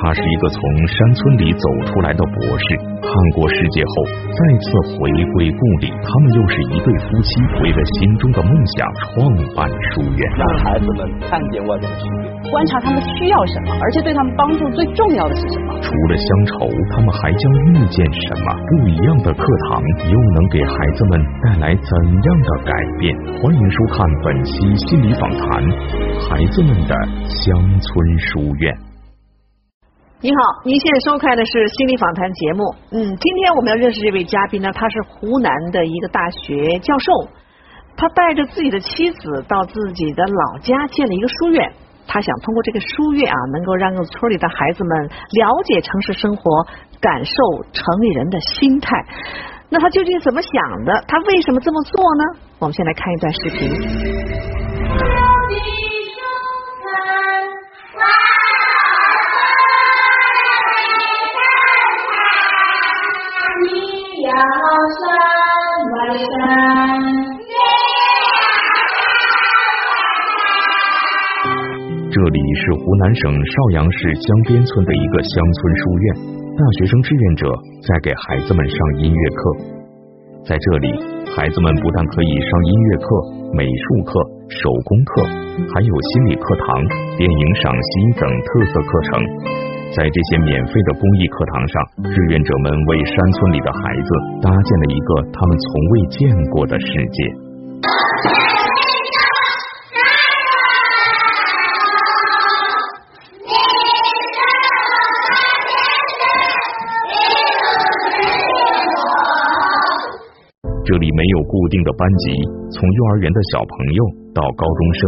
他是一个从山村里走出来的博士，看过世界后再次回归故里。他们又是一对夫妻，为了心中的梦想创办书院，让孩子们看见外面的世界，观察他们需要什么，而且对他们帮助最重要的是什么。除了乡愁，他们还将遇见什么？不一样的课堂又能给孩子们带来怎样的改变？欢迎收看本期心理访谈，《孩子们的乡村书院》。你好，您现在收看的是心理访谈节目。嗯，今天我们要认识这位嘉宾呢，他是湖南的一个大学教授，他带着自己的妻子到自己的老家建了一个书院，他想通过这个书院啊，能够让村里的孩子们了解城市生活，感受城里人的心态。那他究竟怎么想的？他为什么这么做呢？我们先来看一段视频。这里是湖南省邵阳市江边村的一个乡村书院，大学生志愿者在给孩子们上音乐课。在这里，孩子们不但可以上音乐课、美术课、手工课，还有心理课堂、电影赏析等特色课程。在这些免费的公益课堂上，志愿者们为山村里的孩子搭建了一个他们从未见过的世界。这里没有固定的班级，从幼儿园的小朋友到高中生，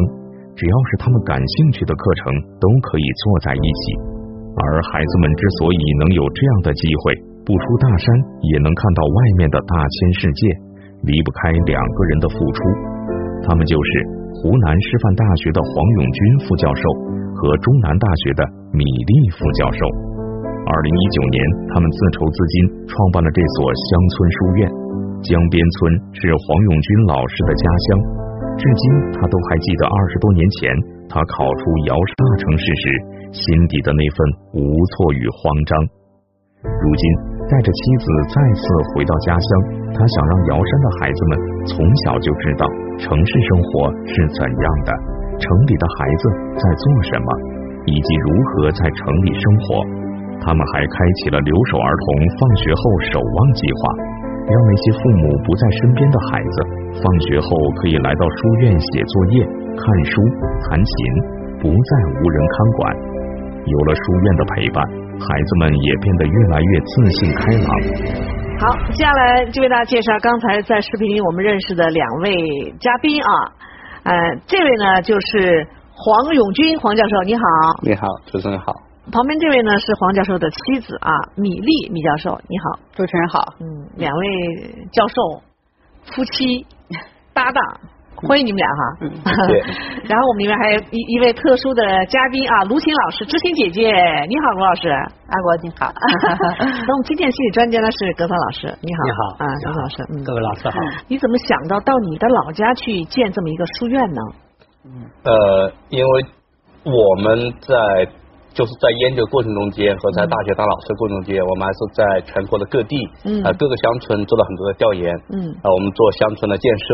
只要是他们感兴趣的课程，都可以坐在一起。而孩子们之所以能有这样的机会，不出大山也能看到外面的大千世界，离不开两个人的付出。他们就是湖南师范大学的黄永军副教授和中南大学的米粒副教授。二零一九年，他们自筹资金创办了这所乡村书院。江边村是黄永军老师的家乡，至今他都还记得二十多年前他考出瑶山大城市时心底的那份无措与慌张。如今带着妻子再次回到家乡，他想让瑶山的孩子们从小就知道城市生活是怎样的，城里的孩子在做什么，以及如何在城里生活。他们还开启了留守儿童放学后守望计划。让那些父母不在身边的孩子，放学后可以来到书院写作业、看书、弹琴，不再无人看管。有了书院的陪伴，孩子们也变得越来越自信开朗。好，接下来就为大家介绍刚才在视频里我们认识的两位嘉宾啊，呃，这位呢就是黄永军黄教授，你好。你好，主持人好。旁边这位呢是黄教授的妻子啊，米粒米教授，你好，主持人好，嗯，两位教授夫妻搭档，欢迎你们俩哈，嗯，然后我们里面还有一一位特殊的嘉宾啊，卢琴老师，知心姐姐，你好，卢老师，阿国你好 那我们今天心理专家呢是格桑老师，你好，你好，啊，格桑老师，嗯，各位老师好，你怎么想到到你的老家去建这么一个书院呢？嗯，呃，因为我们在。就是在研究过程中间和在大学当老师过程中间，我们还是在全国的各地，啊各个乡村做了很多的调研，嗯，啊我们做乡村的建设，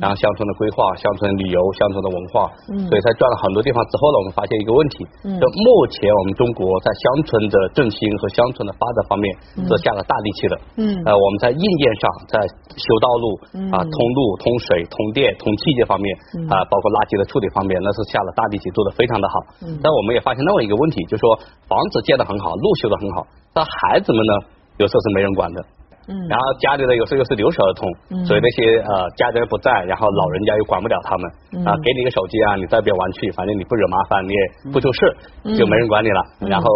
然后乡村的规划、乡村旅游、乡村的文化，嗯，所以在转了很多地方之后呢，我们发现一个问题，嗯，就目前我们中国在乡村的振兴和乡村的发展方面是下了大力气的，嗯，呃我们在硬件上在修道路，啊通路、通水、通电、通气这方面，啊包括垃圾的处理方面，那是下了大力气，做的非常的好，嗯，但我们也发现另外一个问题。就说房子建得很好，路修得很好，但孩子们呢，有时候是没人管的。嗯。然后家里呢，有时候又是留守儿童，所以那些呃家人不在，然后老人家又管不了他们。啊，给你个手机啊，你在边玩去，反正你不惹麻烦，你也不出事，就没人管你了。然后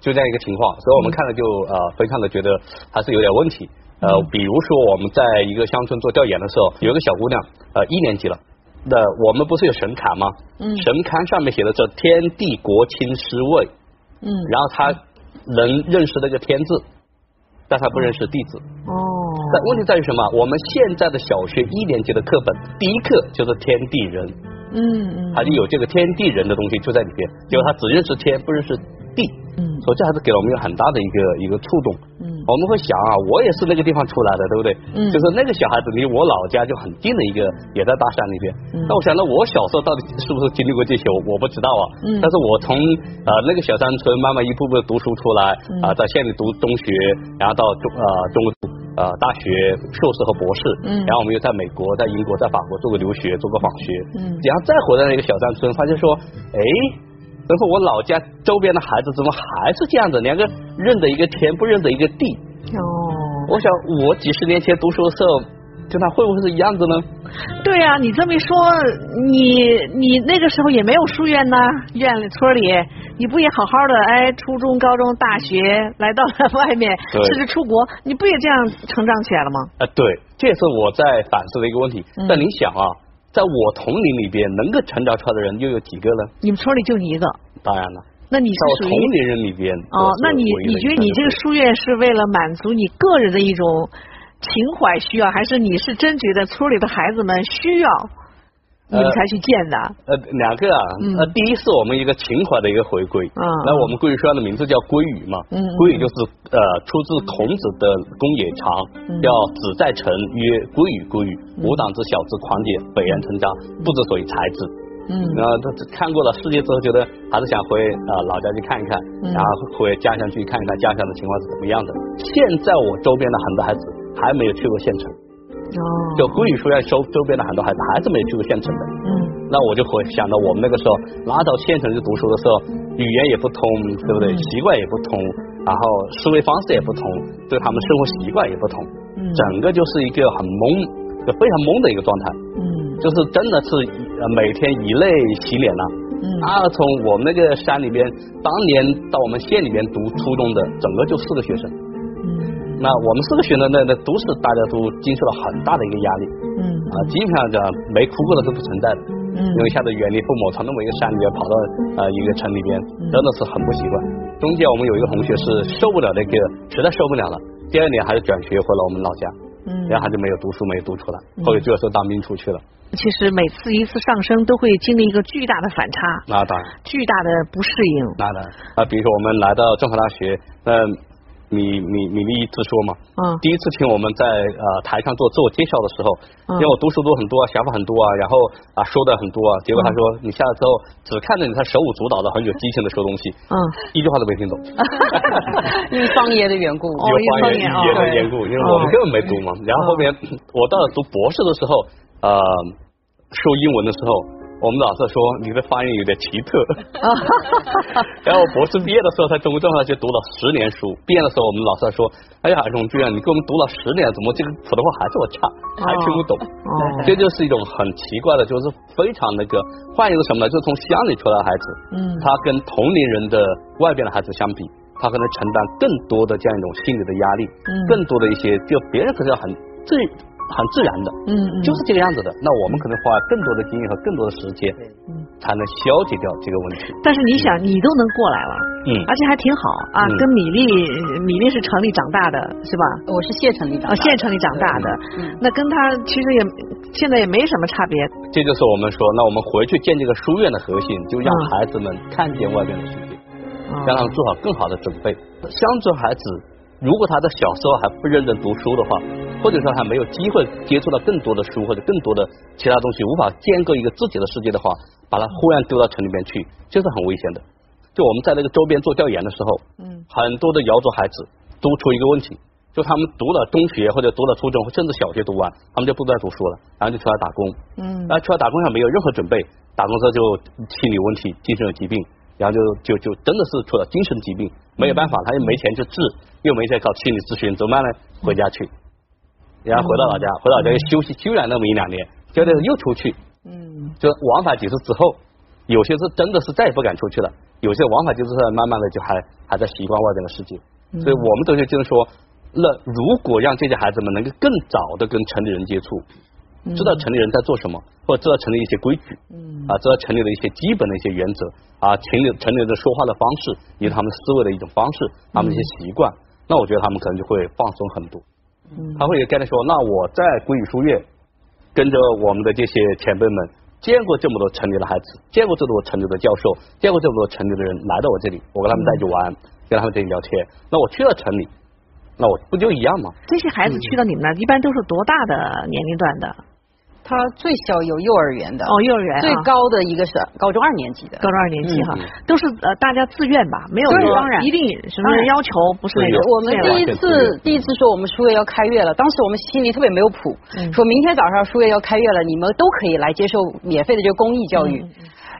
就这样一个情况，所以我们看了就呃非常的觉得还是有点问题。呃，比如说我们在一个乡村做调研的时候，有一个小姑娘呃一年级了。那我们不是有神龛吗？嗯。神龛上面写的这“天地国亲师位”，嗯。然后他能认识那个“天”字，但他不认识“地”字。哦。但问题在于什么？我们现在的小学一年级的课本第一课就是“天地人”。嗯嗯。他就有这个“天地人”的东西就在里边，结果他只认识天，不认识地。嗯，所以这还是给了我们有很大的一个一个触动。嗯，我们会想啊，我也是那个地方出来的，对不对？嗯，就是那个小孩子离我老家就很近的一个，也在大山里边。嗯，那我想，到我小时候到底是不是经历过这些？我我不知道啊。嗯，但是我从呃那个小山村慢慢一步步读书出来，啊，在县里读中学，然后到中呃中国。呃，大学硕士和博士，嗯，然后我们又在美国、在英国、在法国做过留学、做过访学，嗯，然后再回到那个小山村，发现说，哎，然后我老家周边的孩子怎么还是这样子，两个认得一个天，不认得一个地。哦，我想我几十年前读书的时候。跟他会不会是一样子呢？对呀，你这么一说，你你那个时候也没有书院呢，院里村里，你不也好好的？哎，初中、高中、大学，来到了外面，甚至出国，你不也这样成长起来了吗？啊，对，这也是我在反思的一个问题。但你想啊，在我同龄里边，能够成长出来的人又有几个呢？你们村里就你一个。当然了。那你是属于同龄人里边。哦，那你你觉得你这个书院是为了满足你个人的一种？情怀需要，还是你是真觉得村里的孩子们需要，你们才去建的？呃，两个啊，呃，第一是我们一个情怀的一个回归。嗯。那我们归语书院的名字叫归语嘛？嗯。归语就是呃出自孔子的公冶长，叫子在城曰归语归语，吾党之小子狂也，北人成章，不知所以才子。嗯。然后他看过了世界之后，觉得还是想回啊老家去看一看，然后回家乡去看一看家乡的情况是怎么样的。现在我周边的很多孩子。还没有去过县城，哦，就归语书院周周边的很多孩子还是没有去过县城的，嗯，那我就会想到我们那个时候拉到县城去读书的时候，语言也不通，对不对？习惯也不通，然后思维方式也不同，对他们生活习惯也不同，嗯，整个就是一个很懵，就非常懵的一个状态，嗯，就是真的是每天以泪洗脸呐，嗯，啊，从我们那个山里边，当年到我们县里边读初中的，整个就四个学生。那我们四个学生那那都是大家都经受了很大的一个压力，嗯啊，基本上讲没哭过的是不存在的，嗯，因为一下子远离父母，从那么一个山里面跑到呃一个城里边，真的是很不习惯。中间我们有一个同学是受不了那个，实在受不了了，第二年还是转学回了我们老家，嗯，然后他就没有读书，没有读出来，后来就要说当兵出去了。其实每次一次上升都会经历一个巨大的反差，那当然，巨大的不适应。那当然啊，比如说我们来到政法大学，嗯。米米米粒之说嘛，嗯，第一次听我们在呃台上做自我介绍的时候，因为我读书读很多，想法很多啊，然后啊说的很多啊，结果他说你下来之后只看着你，他手舞足蹈的，很有激情的说东西，嗯，一句话都没听懂，因为方言的缘故，因为方言语言的缘故，因为我们根本没读嘛，然后后面我到了读博士的时候，呃，说英文的时候。我们老师说你的发音有点奇特，然后博士毕业的时候，在中国政法大学读了十年书，毕业的时候我们老师说，哎呀，荣军啊，你给我们读了十年，怎么这个普通话还这么差，还听不懂？这就是一种很奇怪的，就是非常那个，换一个什么呢？就是从乡里出来的孩子，嗯，他跟同龄人的外边的孩子相比，他可能承担更多的这样一种心理的压力，嗯，更多的一些，就别人可能很最。很自然的，嗯，就是这个样子的。那我们可能花更多的精力和更多的时间，嗯，才能消解掉这个问题。但是你想，你都能过来了，嗯，而且还挺好啊。跟米粒，米粒是城里长大的，是吧？我是县城里长，县城里长大的，嗯，那跟他其实也现在也没什么差别。这就是我们说，那我们回去建这个书院的核心，就让孩子们看见外边的世界，让他们做好更好的准备。乡村孩子。如果他在小时候还不认真读书的话，或者说还没有机会接触到更多的书或者更多的其他东西，无法建构一个自己的世界的话，把他忽然丢到城里面去，这是很危险的。就我们在那个周边做调研的时候，嗯，很多的瑶族孩子都出一个问题，就他们读了中学或者读了初中甚至小学读完，他们就不再读书了，然后就出来打工，嗯，那出来打工上没有任何准备，打工时候就心理问题、精神有疾病。然后就就就真的是出了精神疾病，没有办法，他又没钱去治，又没钱搞心理咨询，怎么办呢？回家去，然后回到老家，回到老家又休息，休养那么一两年，接着又出去，嗯，就往返几次之后，有些是真的是再也不敢出去了，有些往返就是慢慢的就还还在习惯外边的世界，所以我们都是就是说，那如果让这些孩子们能够更早的跟城里人接触。知道城里人在做什么，或者知道城里一些规矩，嗯，啊，知道城里的一些基本的一些原则，啊，城里城里人说话的方式，以及他们思维的一种方式，他们一些习惯，那我觉得他们可能就会放松很多。嗯，他会跟他说，那我在归语书院，跟着我们的这些前辈们见过这么多城里的孩子，见过这么多城里的教授，见过这么多城里的人来到我这里，我跟他们在一起玩，跟他们在一起聊天。那我去了城里，那我不就一样吗？这些孩子去到你们那儿，一般都是多大的年龄段的？他最小有幼儿园的哦，幼儿园最高的一个是高中二年级的，高中二年级哈，都是呃大家自愿吧，没有说一定什么要求，不是。我们第一次第一次说我们书院要开业了，当时我们心里特别没有谱，说明天早上书院要开业了，你们都可以来接受免费的这个公益教育。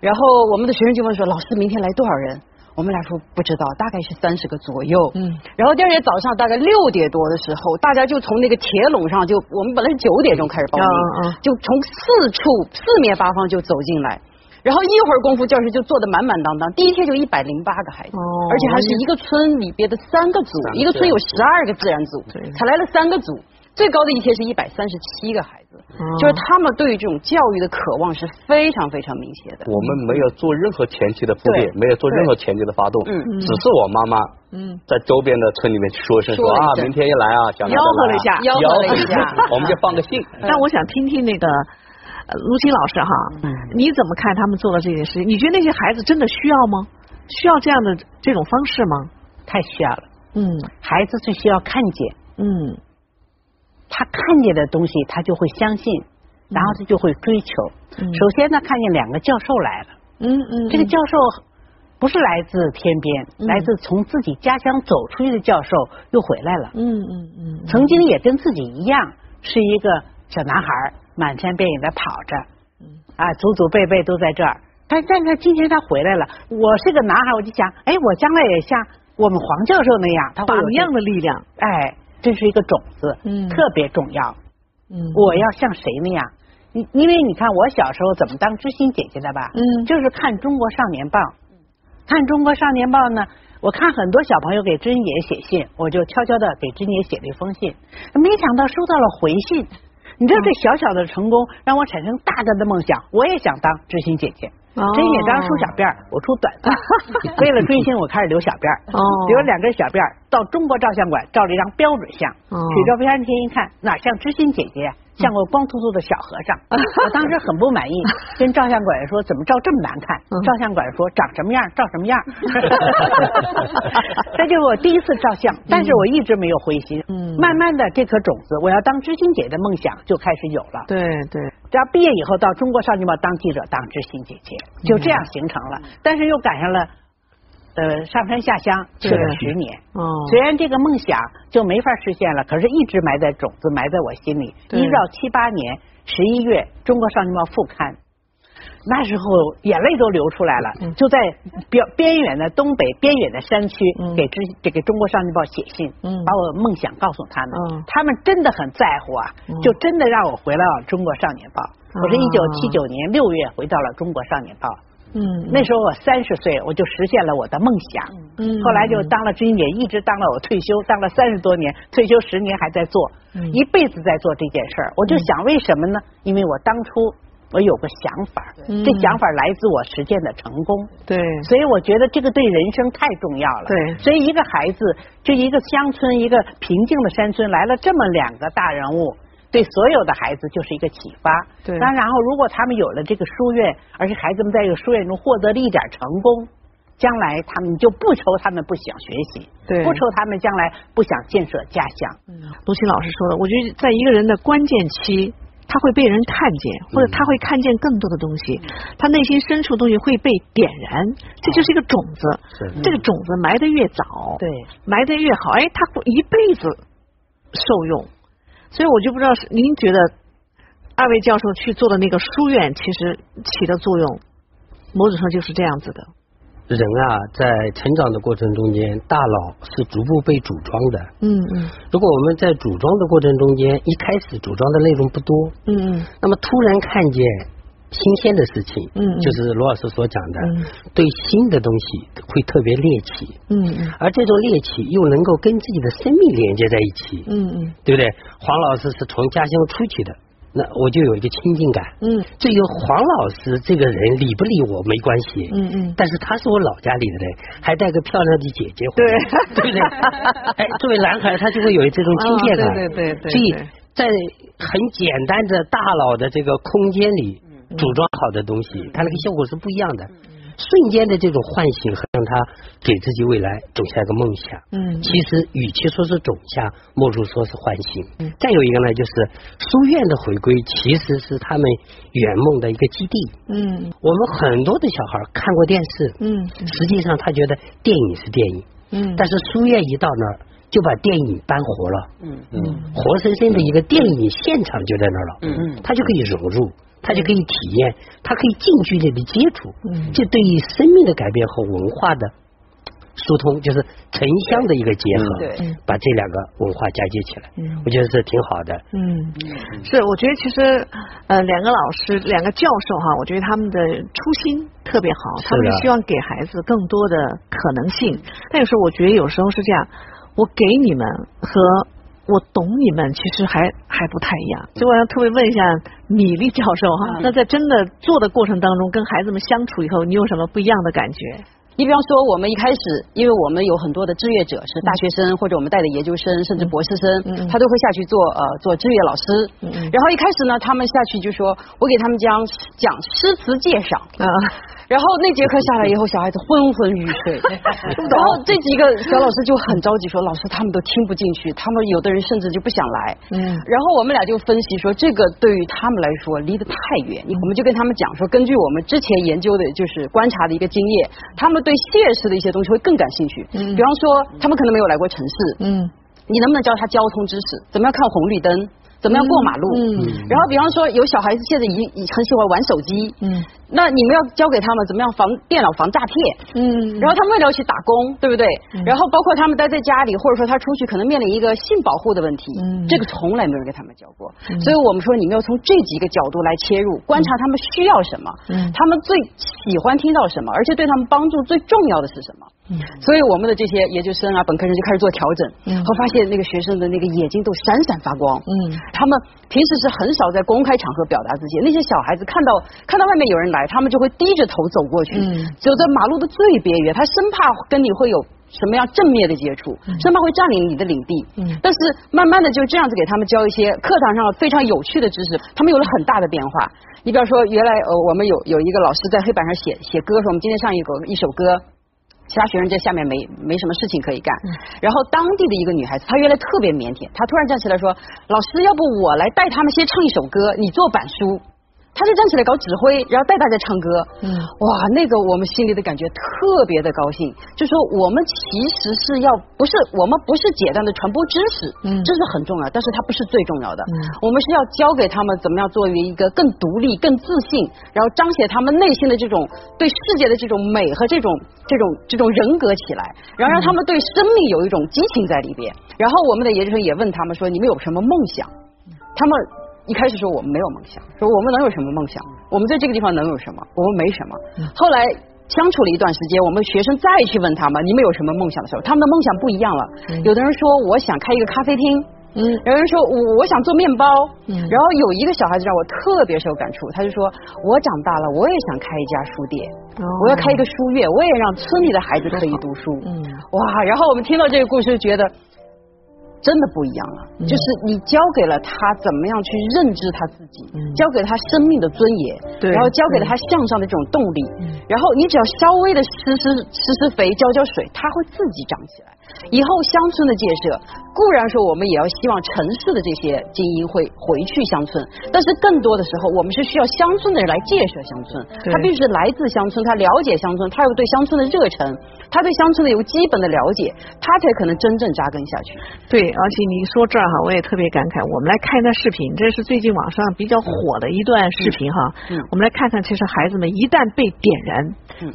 然后我们的学生就问说，老师明天来多少人？我们俩说不知道，大概是三十个左右。嗯，然后第二天早上大概六点多的时候，大家就从那个铁笼上就，我们本来是九点钟开始报名，就从四处四面八方就走进来，然后一会儿功夫教室就坐得满满当当。第一天就一百零八个孩子，而且还是一个村里边的三个组，一个村有十二个自然组，才来了三个组。最高的一天是一百三十七个孩子，就是他们对于这种教育的渴望是非常非常明显的。我们没有做任何前期的铺垫，没有做任何前期的发动，嗯，只是我妈妈嗯在周边的村里面说一声说啊，明天一来啊，想吆喝了一下，吆喝了一下，我们就放个信。但我想听听那个卢青老师哈，你怎么看他们做的这件事情？你觉得那些孩子真的需要吗？需要这样的这种方式吗？太需要了。嗯，孩子最需要看见。嗯。他看见的东西，他就会相信，然后他就会追求。首先呢，看见两个教授来了，嗯嗯，这个教授不是来自天边，来自从自己家乡走出去的教授又回来了，嗯嗯嗯，曾经也跟自己一样是一个小男孩，满山遍野的跑着，啊，祖祖辈辈都在这儿。但但是今天他回来了，我是个男孩，我就想，哎，我将来也像我们黄教授那样，他榜样的力量，哎。这是一个种子，嗯，特别重要。嗯，我要像谁那样？因因为你看我小时候怎么当知心姐姐的吧？嗯，就是看《中国少年报》，看《中国少年报》呢，我看很多小朋友给知心姐姐写信，我就悄悄的给知心姐姐写了一封信，没想到收到了回信。你知道这小小的成功让我产生大大的梦想，我也想当知心姐姐。真也当时梳小辫儿，我梳短发。为了追星，我开始留小辫儿，留了两根小辫儿，到中国照相馆照了一张标准相，去照片那天一看，哪像知心姐姐。像个光秃秃的小和尚，我当时很不满意，跟照相馆说怎么照这么难看？照相馆说长什么样照什么样。这就是我第一次照相，但是我一直没有灰心。嗯，慢慢的这颗种子，我要当知心姐的梦想就开始有了。对对，只要毕业以后到中国少年报当记者当知心姐姐，就这样形成了。但是又赶上了。呃，上山下乡去了十年，虽然这个梦想就没法实现了，可是一直埋在种子，埋在我心里。一直到七八年十一月，《中国少年报》副刊，那时候眼泪都流出来了，就在边边远的东北边远的山区，给之给《中国少年报》写信，把我梦想告诉他们，他们真的很在乎啊，就真的让我回来了《中国少年报》。我是一九七九年六月回到了《中国少年报》。嗯，那时候我三十岁，我就实现了我的梦想。嗯，后来就当了知心姐，一直当了我退休，当了三十多年，退休十年还在做，一辈子在做这件事儿。我就想，为什么呢？因为我当初我有个想法，这想法来自我实践的成功。对，所以我觉得这个对人生太重要了。对，所以一个孩子，就一个乡村，一个平静的山村，来了这么两个大人物。对所有的孩子就是一个启发。对，那然后如果他们有了这个书院，而且孩子们在这个书院中获得了一点成功，将来他们就不愁他们不想学习，对，不愁他们将来不想建设家乡。嗯，卢琴老师说的，我觉得在一个人的关键期，他会被人看见，或者他会看见更多的东西，他内心深处的东西会被点燃，这就是一个种子。是，这个种子埋得越早，对，埋得越好，哎，他会一辈子受用。所以我就不知道是您觉得二位教授去做的那个书院，其实起的作用，某种上就是这样子的。人啊，在成长的过程中间，大脑是逐步被组装的。嗯嗯。如果我们在组装的过程中间，一开始组装的内容不多，嗯嗯，那么突然看见。新鲜的事情，嗯，就是罗老师所讲的，对新的东西会特别猎奇，嗯，而这种猎奇又能够跟自己的生命连接在一起，嗯嗯，对不对？黄老师是从家乡出去的，那我就有一个亲近感，嗯，至于黄老师这个人理不理我没关系，嗯嗯，但是他是我老家里的人，还带个漂亮的姐姐，对，对不对？哎，作为男孩，他就会有这种亲切感，对对对，所以在很简单的大脑的这个空间里。组装好的东西，它那个效果是不一样的。瞬间的这种唤醒和让他给自己未来种下一个梦想，嗯，其实与其说是种下，莫如说是唤醒。嗯，再有一个呢，就是书院的回归，其实是他们圆梦的一个基地。嗯，我们很多的小孩看过电视，嗯，实际上他觉得电影是电影，嗯，但是书院一到那儿，就把电影搬活了，嗯。嗯，活生生的一个电影现场就在那儿了，嗯嗯，他就可以融入。他就可以体验，他可以近距离的接触，这对于生命的改变和文化的疏通，就是城乡的一个结合，对把这两个文化嫁接起来，我觉得是挺好的。嗯，是，我觉得其实呃，两个老师，两个教授哈，我觉得他们的初心特别好，他们希望给孩子更多的可能性。但有时候我觉得有时候是这样，我给你们和。我懂你们，其实还还不太一样，所以我要特别问一下米粒教授哈，那在真的做的过程当中，跟孩子们相处以后，你有什么不一样的感觉？你比方说，我们一开始，因为我们有很多的志愿者是大学生，或者我们带的研究生，甚至博士生，他都会下去做呃做志愿老师。然后一开始呢，他们下去就说，我给他们讲讲诗词鉴赏啊。然后那节课下来以后，小孩子昏昏欲睡，然后这几个小老师就很着急说：“老师，他们都听不进去，他们有的人甚至就不想来。”嗯，然后我们俩就分析说，这个对于他们来说离得太远。我们就跟他们讲说，根据我们之前研究的，就是观察的一个经验，他们对现实的一些东西会更感兴趣。嗯，比方说，他们可能没有来过城市。嗯，你能不能教他交通知识？怎么样看红绿灯？怎么样过马路？嗯，然后比方说有小孩子现在已已很喜欢玩手机，嗯，那你们要教给他们怎么样防电脑防诈骗，嗯，然后他们为了要去打工，对不对？然后包括他们待在家里，或者说他出去可能面临一个性保护的问题，嗯，这个从来没有人给他们教过，所以我们说你们要从这几个角度来切入，观察他们需要什么，嗯，他们最喜欢听到什么，而且对他们帮助最重要的是什么？嗯，所以我们的这些研究生啊、本科生就开始做调整，嗯，后发现那个学生的那个眼睛都闪闪发光，嗯，他们平时是很少在公开场合表达自己，那些小孩子看到看到外面有人来，他们就会低着头走过去，嗯，走在马路的最边缘，他生怕跟你会有什么样正面的接触，生怕会占领你的领地，嗯，但是慢慢的就这样子给他们教一些课堂上非常有趣的知识，他们有了很大的变化。你比方说，原来呃我们有有一个老师在黑板上写写歌，说我们今天上一个一首歌。其他学生在下面没没什么事情可以干，然后当地的一个女孩子，她原来特别腼腆，她突然站起来说：“老师，要不我来带他们先唱一首歌，你做板书。”他就站起来搞指挥，然后带大家唱歌。嗯，哇，那个我们心里的感觉特别的高兴。就说我们其实是要不是我们不是简单的传播知识，嗯，这是很重要，但是它不是最重要的。嗯，我们是要教给他们怎么样作为一个更独立、更自信，然后彰显他们内心的这种对世界的这种美和这种这种这种人格起来，然后让他们对生命有一种激情在里边。然后我们的研究生也问他们说：“你们有什么梦想？”他们。一开始说我们没有梦想，说我们能有什么梦想？我们在这个地方能有什么？我们没什么。后来相处了一段时间，我们学生再去问他们，你们有什么梦想的时候，他们的梦想不一样了。有的人说我想开一个咖啡厅，嗯，有人说我我想做面包，嗯，然后有一个小孩子让我特别受感触，他就说我长大了我也想开一家书店，我要开一个书院，我也让村里的孩子可以读书，嗯，哇，然后我们听到这个故事，觉得。真的不一样了，就是你教给了他怎么样去认知他自己，教给他生命的尊严，然后教给了他向上的这种动力，然后你只要稍微的施施施施肥，浇浇水，他会自己长起来。以后乡村的建设，固然说我们也要希望城市的这些精英会回去乡村，但是更多的时候，我们是需要乡村的人来建设乡村。他必须是来自乡村，他了解乡村，他有对乡村的热忱，他对乡村的有基本的了解，他才可能真正扎根下去。对，而且你说这儿哈，我也特别感慨。我们来看一段视频，这是最近网上比较火的一段视频哈。嗯。我们来看看，其实孩子们一旦被点燃，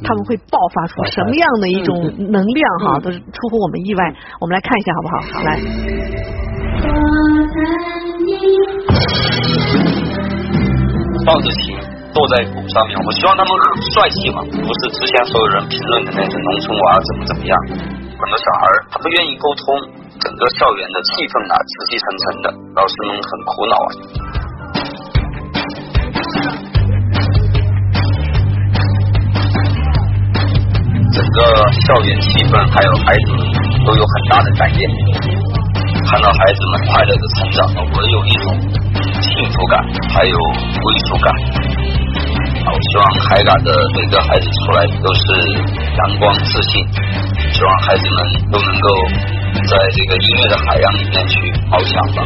他们会爆发出什么样的一种能量哈，都是出乎我们意意外。我们来看一下好不好？好来。抱着琴坐在鼓上面，我希望他们很帅气嘛，不是之前所有人评论的那种农村娃怎么怎么样。很多小孩他不愿意沟通，整个校园的气氛啊，死气沉沉的，老师们很苦恼啊。整个校园气氛，还有孩子们都有很大的改变。看到孩子们快乐的成长，我有一种幸福感，还有归属感。我希望海港的每个孩子出来都是阳光自信，希望孩子们都能够在这个音乐的海洋里面去翱翔吧。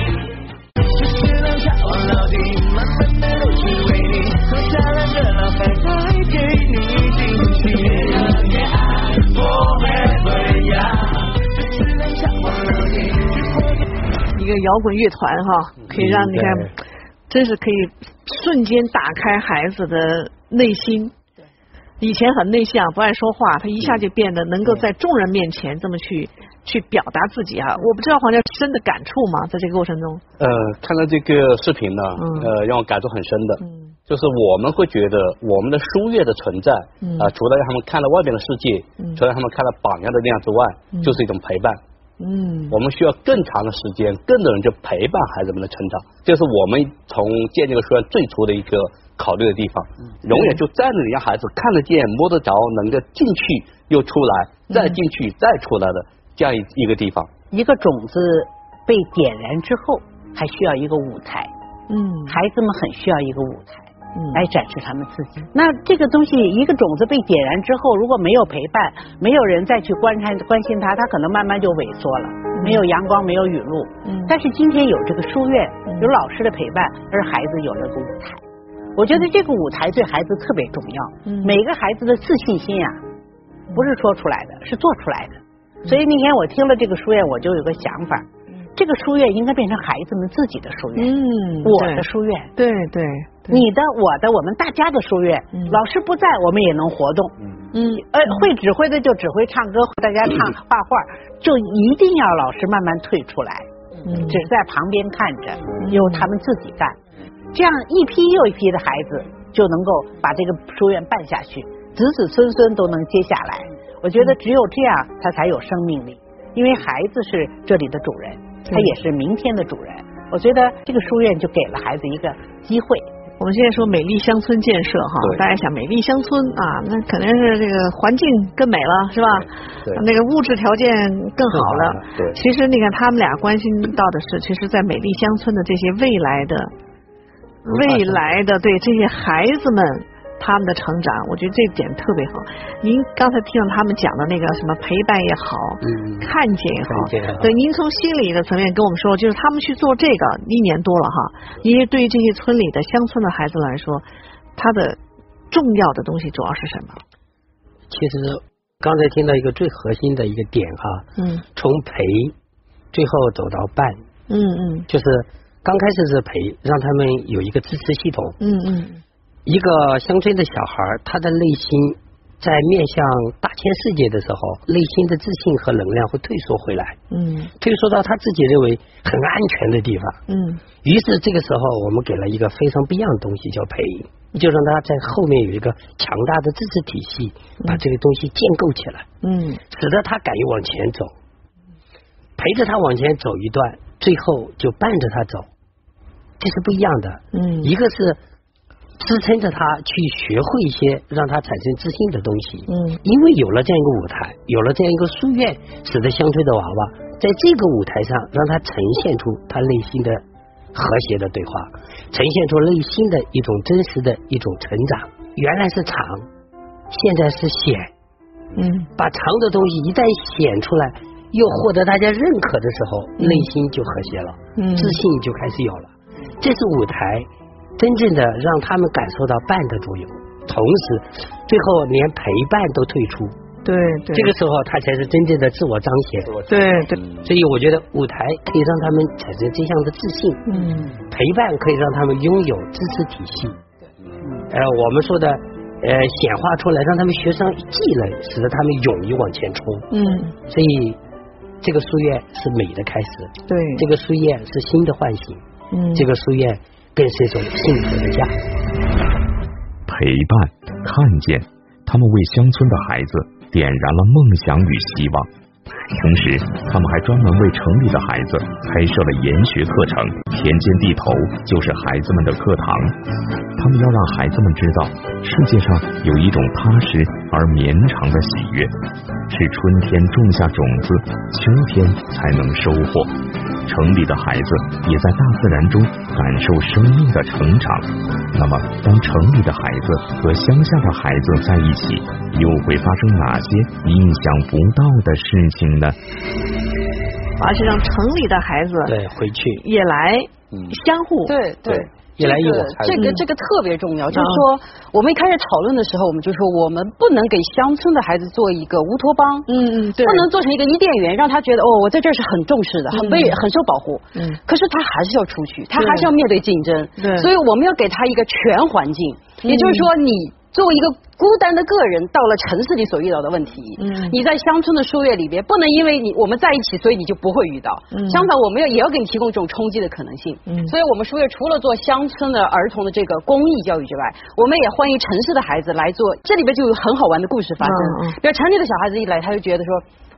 摇滚乐团哈，可以让你看。真是可以瞬间打开孩子的内心。以前很内向，不爱说话，他一下就变得能够在众人面前这么去去表达自己啊！我不知道黄教深的感触吗？在这个过程中？呃，看到这个视频呢，呃，让我感触很深的。嗯。就是我们会觉得我们的书院的存在，啊，除了让他们看到外边的世界，嗯除了让他们看到榜样的力量之外，就是一种陪伴。嗯，我们需要更长的时间，更多人去陪伴孩子们的成长，这是我们从建这个书院最初的一个考虑的地方。永远就在那里让孩子看得见、摸得着，能够进去又出来，再进去再出来的这样一一个地方。一个种子被点燃之后，还需要一个舞台。嗯，孩子们很需要一个舞台。来展示他们自己。那这个东西，一个种子被点燃之后，如果没有陪伴，没有人再去观察关心它，它可能慢慢就萎缩了。没有阳光，没有雨露。嗯。但是今天有这个书院，有老师的陪伴，而孩子有了个舞台。我觉得这个舞台对孩子特别重要。嗯。每个孩子的自信心呀，不是说出来的，是做出来的。所以那天我听了这个书院，我就有个想法。这个书院应该变成孩子们自己的书院，嗯，我的书院，对对，你的、我的、我们大家的书院，老师不在，我们也能活动，嗯，呃，会指挥的就指挥唱歌，大家唱画画，就一定要老师慢慢退出来，嗯，只是在旁边看着，由他们自己干，这样一批又一批的孩子就能够把这个书院办下去，子子孙孙都能接下来。我觉得只有这样，他才有生命力，因为孩子是这里的主人。他也是明天的主人，我觉得这个书院就给了孩子一个机会。我们现在说美丽乡村建设哈，大家想美丽乡村啊，那肯定是这个环境更美了，是吧？对那个物质条件更好了。对。其实你看，他们俩关心到的是，其实，在美丽乡村的这些未来的、未来的对这些孩子们。他们的成长，我觉得这点特别好。您刚才听到他们讲的那个什么陪伴也好，嗯，看见也好，对，您从心理的层面跟我们说，就是他们去做这个一年多了哈，因为对于这些村里的乡村的孩子来说，他的重要的东西主要是什么？其实刚才听到一个最核心的一个点哈，嗯，从陪最后走到伴，嗯嗯，就是刚开始是陪，让他们有一个支持系统，嗯嗯。一个乡村的小孩，他的内心在面向大千世界的时候，内心的自信和能量会退缩回来，嗯，退缩到他自己认为很安全的地方，嗯。于是这个时候，我们给了一个非常不一样的东西，叫陪，就让他在后面有一个强大的支持体系，把这个东西建构起来，嗯，使得他敢于往前走，陪着他往前走一段，最后就伴着他走，这是不一样的，嗯，一个是。支撑着他去学会一些让他产生自信的东西。嗯，因为有了这样一个舞台，有了这样一个书院，使得乡村的娃娃在这个舞台上，让他呈现出他内心的和谐的对话，呈现出内心的一种真实的一种成长。原来是长，现在是显。嗯，把长的东西一旦显出来，又获得大家认可的时候，内心就和谐了，嗯自信就开始有了。这是舞台。真正的让他们感受到伴的作用，同时最后连陪伴都退出，对对，这个时候他才是真正的自我彰显，对对，所以我觉得舞台可以让他们产生这样的自信，嗯，陪伴可以让他们拥有知识体系，嗯。呃，我们说的呃显化出来，让他们学上技能，使得他们勇于往前冲，嗯，所以这个书院是美的开始，对，这个书院是新的唤醒，嗯，这个书院。更是一种幸福的家。陪伴，看见，他们为乡村的孩子点燃了梦想与希望。同时，他们还专门为城里的孩子开设了研学课程。田间地头就是孩子们的课堂。他们要让孩子们知道，世界上有一种踏实而绵长的喜悦，是春天种下种子，秋天才能收获。城里的孩子也在大自然中感受生命的成长。那么，当城里的孩子和乡下的孩子在一起，又会发生哪些意想不到的事情呢？而且让城里的孩子对回去也来相互对对。这个这个这个特别重要，就是说，我们一开始讨论的时候，我们就说，我们不能给乡村的孩子做一个乌托邦，嗯嗯，不能做成一个伊甸园，让他觉得哦，我在这儿是很重视的，很被很受保护，嗯，可是他还是要出去，他还是要面对竞争，对，所以我们要给他一个全环境，也就是说你。作为一个孤单的个人，到了城市里所遇到的问题，嗯，你在乡村的书院里边，不能因为你我们在一起，所以你就不会遇到。嗯，相反，我们要也要给你提供这种冲击的可能性。嗯，所以我们书院除了做乡村的儿童的这个公益教育之外，我们也欢迎城市的孩子来做。这里边就有很好玩的故事发生。比如城里的小孩子一来，他就觉得说。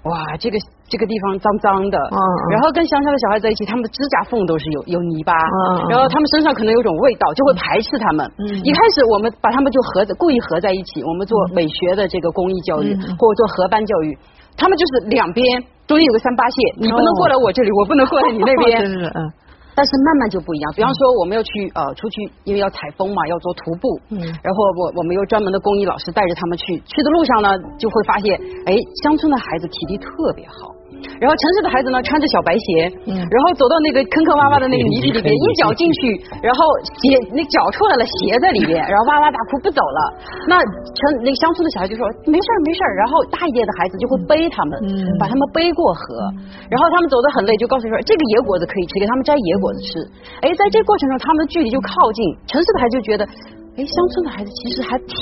哇，这个这个地方脏脏的，然后跟乡下的小孩在一起，他们的指甲缝都是有有泥巴，然后他们身上可能有种味道，就会排斥他们。一开始我们把他们就合故意合在一起，我们做美学的这个公益教育，或者做合班教育，他们就是两边中间有个三八线，你不能过来我这里，我不能过来你那边。嗯。但是慢慢就不一样，比方说我们要去呃出去，因为要采风嘛，要做徒步，嗯，然后我我们有专门的公益老师带着他们去，去的路上呢，就会发现，哎，乡村的孩子体力特别好。然后城市的孩子呢，穿着小白鞋，然后走到那个坑坑洼洼的那个 泥地里边，一脚进去，然后鞋那脚出来了，鞋在里边，然后哇哇大哭不走了。那城那个乡村的小孩就说没事儿没事儿，然后大一点的孩子就会背他们，把他们背过河，然后他们走得很累，就告诉说这个野果子可以吃，给他们摘野果子吃。哎，在这过程中，他们的距离就靠近。城市的孩子就觉得，哎，乡村的孩子其实还挺。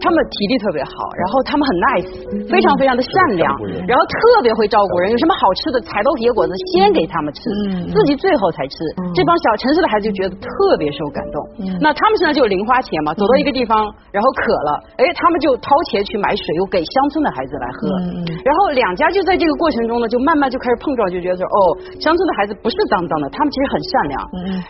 他们体力特别好，然后他们很 nice，非常非常的善良，然后特别会照顾人。有什么好吃的，采到野果子先给他们吃，自己最后才吃。这帮小城市的孩子就觉得特别受感动。那他们身上就有零花钱嘛，走到一个地方，然后渴了，哎，他们就掏钱去买水，又给乡村的孩子来喝。然后两家就在这个过程中呢，就慢慢就开始碰撞，就觉得说，哦，乡村的孩子不是脏脏的，他们其实很善良。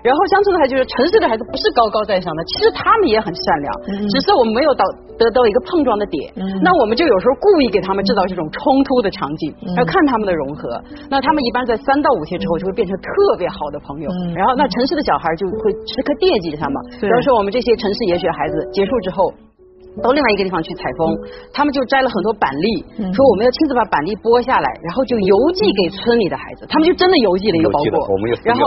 然后乡村的孩子就是城市的孩子不是高高在上的，其实他们也很善良，只是我们没有到。得到一个碰撞的点，那我们就有时候故意给他们制造这种冲突的场景，要看他们的融合。那他们一般在三到五天之后就会变成特别好的朋友。然后，那城市的小孩就会时刻惦记着他们。比如说，我们这些城市野学孩子结束之后。到另外一个地方去采风，他们就摘了很多板栗，说我们要亲自把板栗剥下来，然后就邮寄给村里的孩子。他们就真的邮寄了一个包裹，然后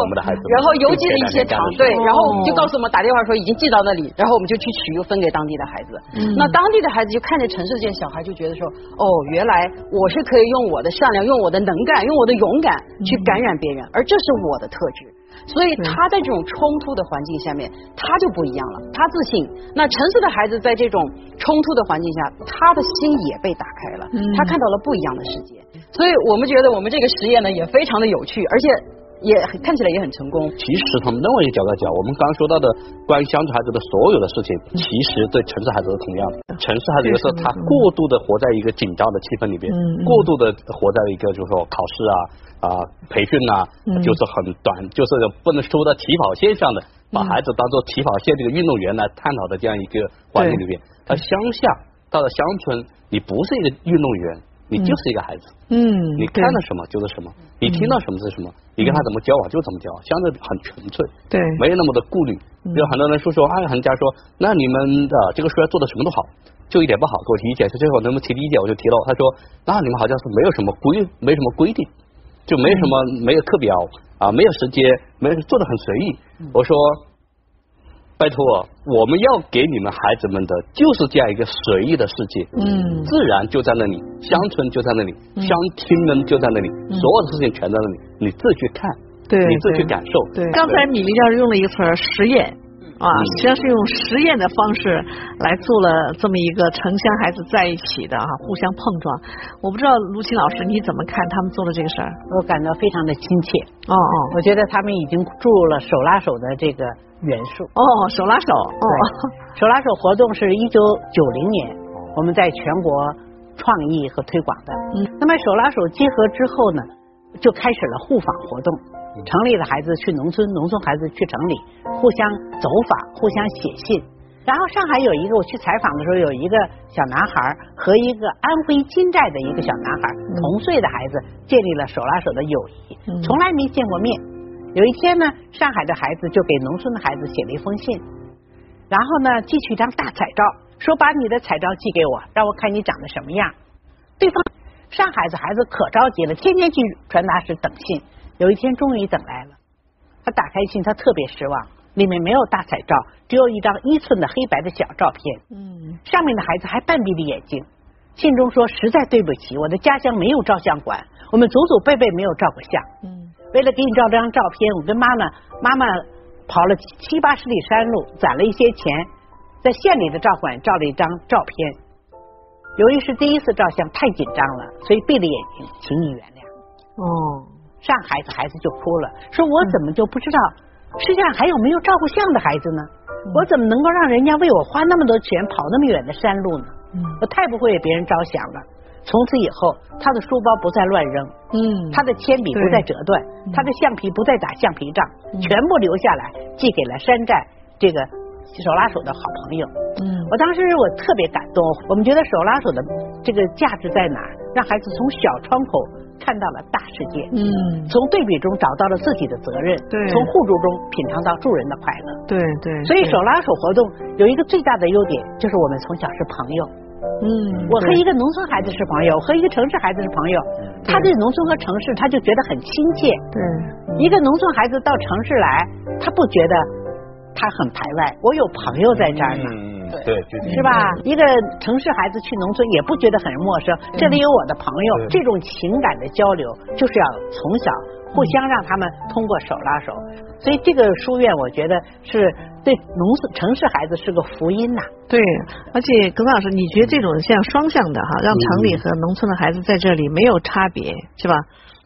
然后邮寄了一些糖，对，然后就告诉我们打电话说已经寄到那里，然后我们就去取，又分给当地的孩子。那当地的孩子就看着城市这些小孩，就觉得说，哦，原来我是可以用我的善良、用我的能干、用我的勇敢去感染别人，而这是我的特质。所以他在这种冲突的环境下面，他就不一样了。他自信。那城市的孩子在这种冲突的环境下，他的心也被打开了，他看到了不一样的世界。所以我们觉得我们这个实验呢也非常的有趣，而且也看起来也很成功。其实从另外一个角度讲，我们刚刚说到的关于乡村孩子的所有的事情，其实对城市孩子是同样的。城市孩子有时候他过度的活在一个紧张的气氛里边，过度的活在一个就是说考试啊。啊，培训啊，就是很短，就是不能输到起跑线上的，把孩子当做起跑线这个运动员来探讨的这样一个环境里边。他乡下到了乡村，你不是一个运动员，你就是一个孩子。嗯，你看到什么就是什么，你听到什么是什么，你跟他怎么交往就怎么交往，相对很纯粹。对，没有那么的顾虑。有很多人说说，啊，很多家说，那你们的这个书要做的什么都好，就一点不好，给我提意见。最后能不能提意见，我就提了。他说，那你们好像是没有什么规，没什么规定。就没有什么，没有课表啊，没有时间，没有做的很随意。我说，拜托，我们要给你们孩子们的就是这样一个随意的世界。嗯，自然就在那里，乡村就在那里，乡亲们就在那里，所有的事情全在那里，你自己去看，对，你自己去感受。对，刚才米粒教授用了一个词儿“实验”。啊，实际上是用实验的方式来做了这么一个城乡孩子在一起的啊，互相碰撞。我不知道卢琴老师你怎么看他们做的这个事儿？我感到非常的亲切。哦哦，我觉得他们已经注入了手拉手的这个元素。哦，手拉手。哦，手拉手活动是一九九零年我们在全国创意和推广的。嗯。那么手拉手结合之后呢，就开始了互访活动。城里的孩子去农村，农村孩子去城里，互相走访，互相写信。然后上海有一个我去采访的时候，有一个小男孩和一个安徽金寨的一个小男孩同岁的孩子建立了手拉手的友谊，从来没见过面。有一天呢，上海的孩子就给农村的孩子写了一封信，然后呢寄去一张大彩照，说把你的彩照寄给我，让我看你长得什么样。对方上海的孩子可着急了，天天去传达室等信。有一天终于等来了，他打开信，他特别失望。里面没有大彩照，只有一张一寸的黑白的小照片。嗯，上面的孩子还半闭着眼睛。信中说：“实在对不起，我的家乡没有照相馆，我们祖祖辈辈没有照过相。嗯，为了给你照这张照片，我跟妈妈妈妈跑了七八十里山路，攒了一些钱，在县里的照馆照了一张照片。由于是第一次照相，太紧张了，所以闭着眼睛，请你原谅。”哦，上孩子孩子就哭了，说我怎么就不知道？世界上还有没有照过相的孩子呢？我怎么能够让人家为我花那么多钱跑那么远的山路呢？我太不会为别人着想了。从此以后，他的书包不再乱扔，嗯，他的铅笔不再折断，他的橡皮不再打橡皮仗，全部留下来寄给了山寨这个手拉手的好朋友。嗯，我当时我特别感动。我们觉得手拉手的这个价值在哪儿？让孩子从小窗口。看到了大世界，嗯，从对比中找到了自己的责任，对，从互助中品尝到助人的快乐，对对。所以手拉手活动有一个最大的优点，就是我们从小是朋友，嗯，我和一个农村孩子是朋友，和一个城市孩子是朋友，他对农村和城市他就觉得很亲切，对。一个农村孩子到城市来，他不觉得他很排外，我有朋友在这儿呢。对，是吧？一个城市孩子去农村也不觉得很陌生，这里有我的朋友，这种情感的交流就是要从小互相让他们通过手拉手。所以这个书院，我觉得是对农村城市孩子是个福音呐。对，而且葛老师，你觉得这种像双向的哈，让城里和农村的孩子在这里没有差别，是吧？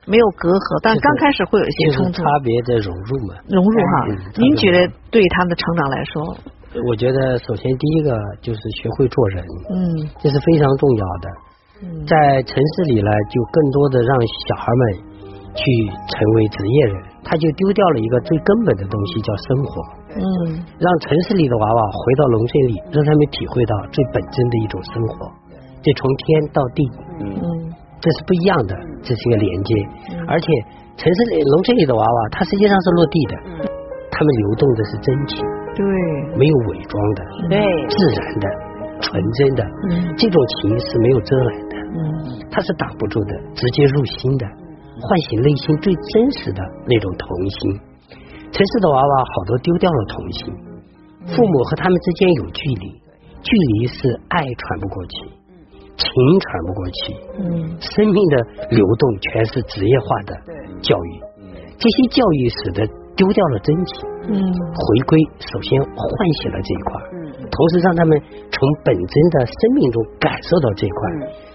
没有隔阂，但刚开始会有一些冲突。差别的融入嘛。融入哈，您觉得对他们的成长来说？我觉得首先第一个就是学会做人，嗯，这是非常重要的。在城市里呢，就更多的让小孩们去成为职业人，他就丢掉了一个最根本的东西，叫生活。嗯，让城市里的娃娃回到农村里，让他们体会到最本真的一种生活，这从天到地，嗯，这是不一样的，这是一个连接。而且城市里、农村里的娃娃，他实际上是落地的，他们流动的是真情。对，没有伪装的，对，自然的，纯真的，嗯，这种情是没有遮拦的，嗯，它是挡不住的，直接入心的，唤醒内心最真实的那种童心。城市的娃娃好多丢掉了童心，父母和他们之间有距离，距离是爱传不过去，情传不过去，嗯，生命的流动全是职业化的教育，这些教育使得丢掉了真情。嗯，回归首先唤醒了这一块，嗯，同时让他们从本真的生命中感受到这一块，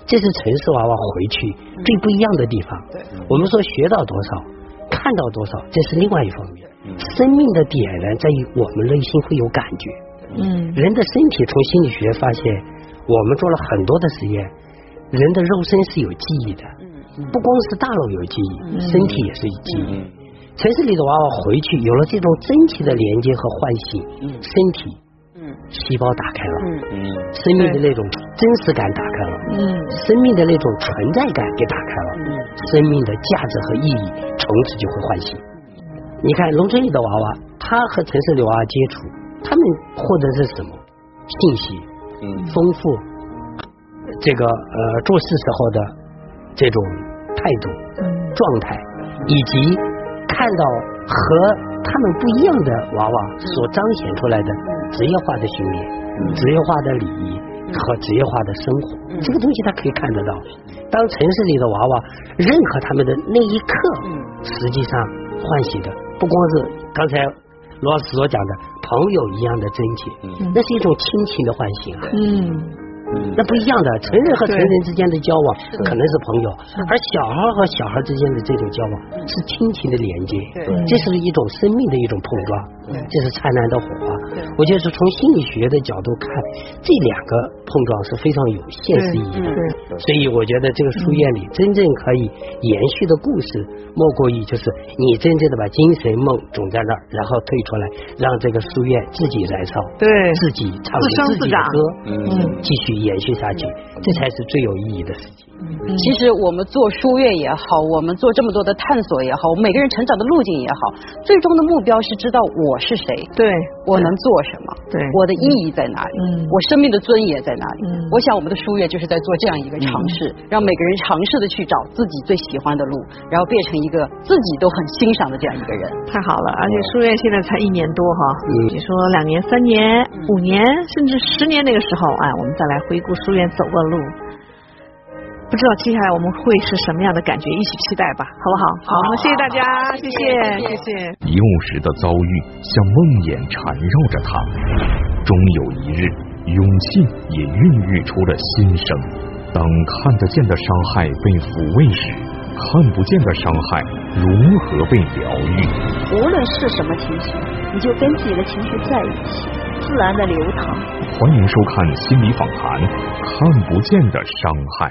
这是城市娃娃回去最不一样的地方。对，我们说学到多少，看到多少，这是另外一方面。生命的点燃在于我们内心会有感觉。嗯，人的身体从心理学发现，我们做了很多的实验，人的肉身是有记忆的。嗯，不光是大脑有记忆，身体也是有记忆。城市里的娃娃回去有了这种真情的连接和唤醒，身体，嗯，细胞打开了，嗯，生命的那种真实感打开了，嗯，生命的那种存在感给打开了，嗯，生命的价值和意义从此就会唤醒。你看农村里的娃娃，他和城市里娃娃接触，他们获得的是什么？信息？嗯，丰富，这个呃做事时候的这种态度、状态，以及。看到和他们不一样的娃娃所彰显出来的职业化的训练、职业化的礼仪和职业化的生活，这个东西他可以看得到。当城市里的娃娃认可他们的那一刻，实际上唤醒的不光是刚才罗老师所讲的朋友一样的真情，那是一种亲情的唤醒啊。嗯。那不一样的，成人和成人之间的交往可能是朋友，而小孩和小孩之间的这种交往是亲情的连接，这是一种生命的一种碰撞，这是灿烂的火花。我觉得是从心理学的角度看，这两个碰撞是非常有现实意义的。所以我觉得这个书院里真正可以延续的故事，莫过于就是你真正的把精神梦种在那儿，然后退出来，让这个书院自己燃烧，对，自己唱自己的歌，嗯，继续延续下去，这才是最有意义的事情。其实我们做书院也好，我们做这么多的探索也好，我们每个人成长的路径也好，最终的目标是知道我是谁，对我能做什么，对我的意义在哪里，嗯，我生命的尊严在哪里？嗯，我想我们的书院就是在做这样一个尝试，让每个人尝试的去找自己最喜欢的路，然后变成一个自己都很欣赏的这样一个人。太好了，而且书院现在才一年多哈，你说两年、三年、五年，甚至十年那个时候，哎，我们再来回顾书院走过的路。不知道接下来我们会是什么样的感觉，一起期待吧，好不好？好，谢谢大家，谢谢，谢谢。幼时的遭遇像梦魇缠绕着他，终有一日，勇气也孕育出了新生。当看得见的伤害被抚慰时，看不见的伤害如何被疗愈？无论是什么情绪，你就跟自己的情绪在一起，自然的流淌。欢迎收看心理访谈，《看不见的伤害》。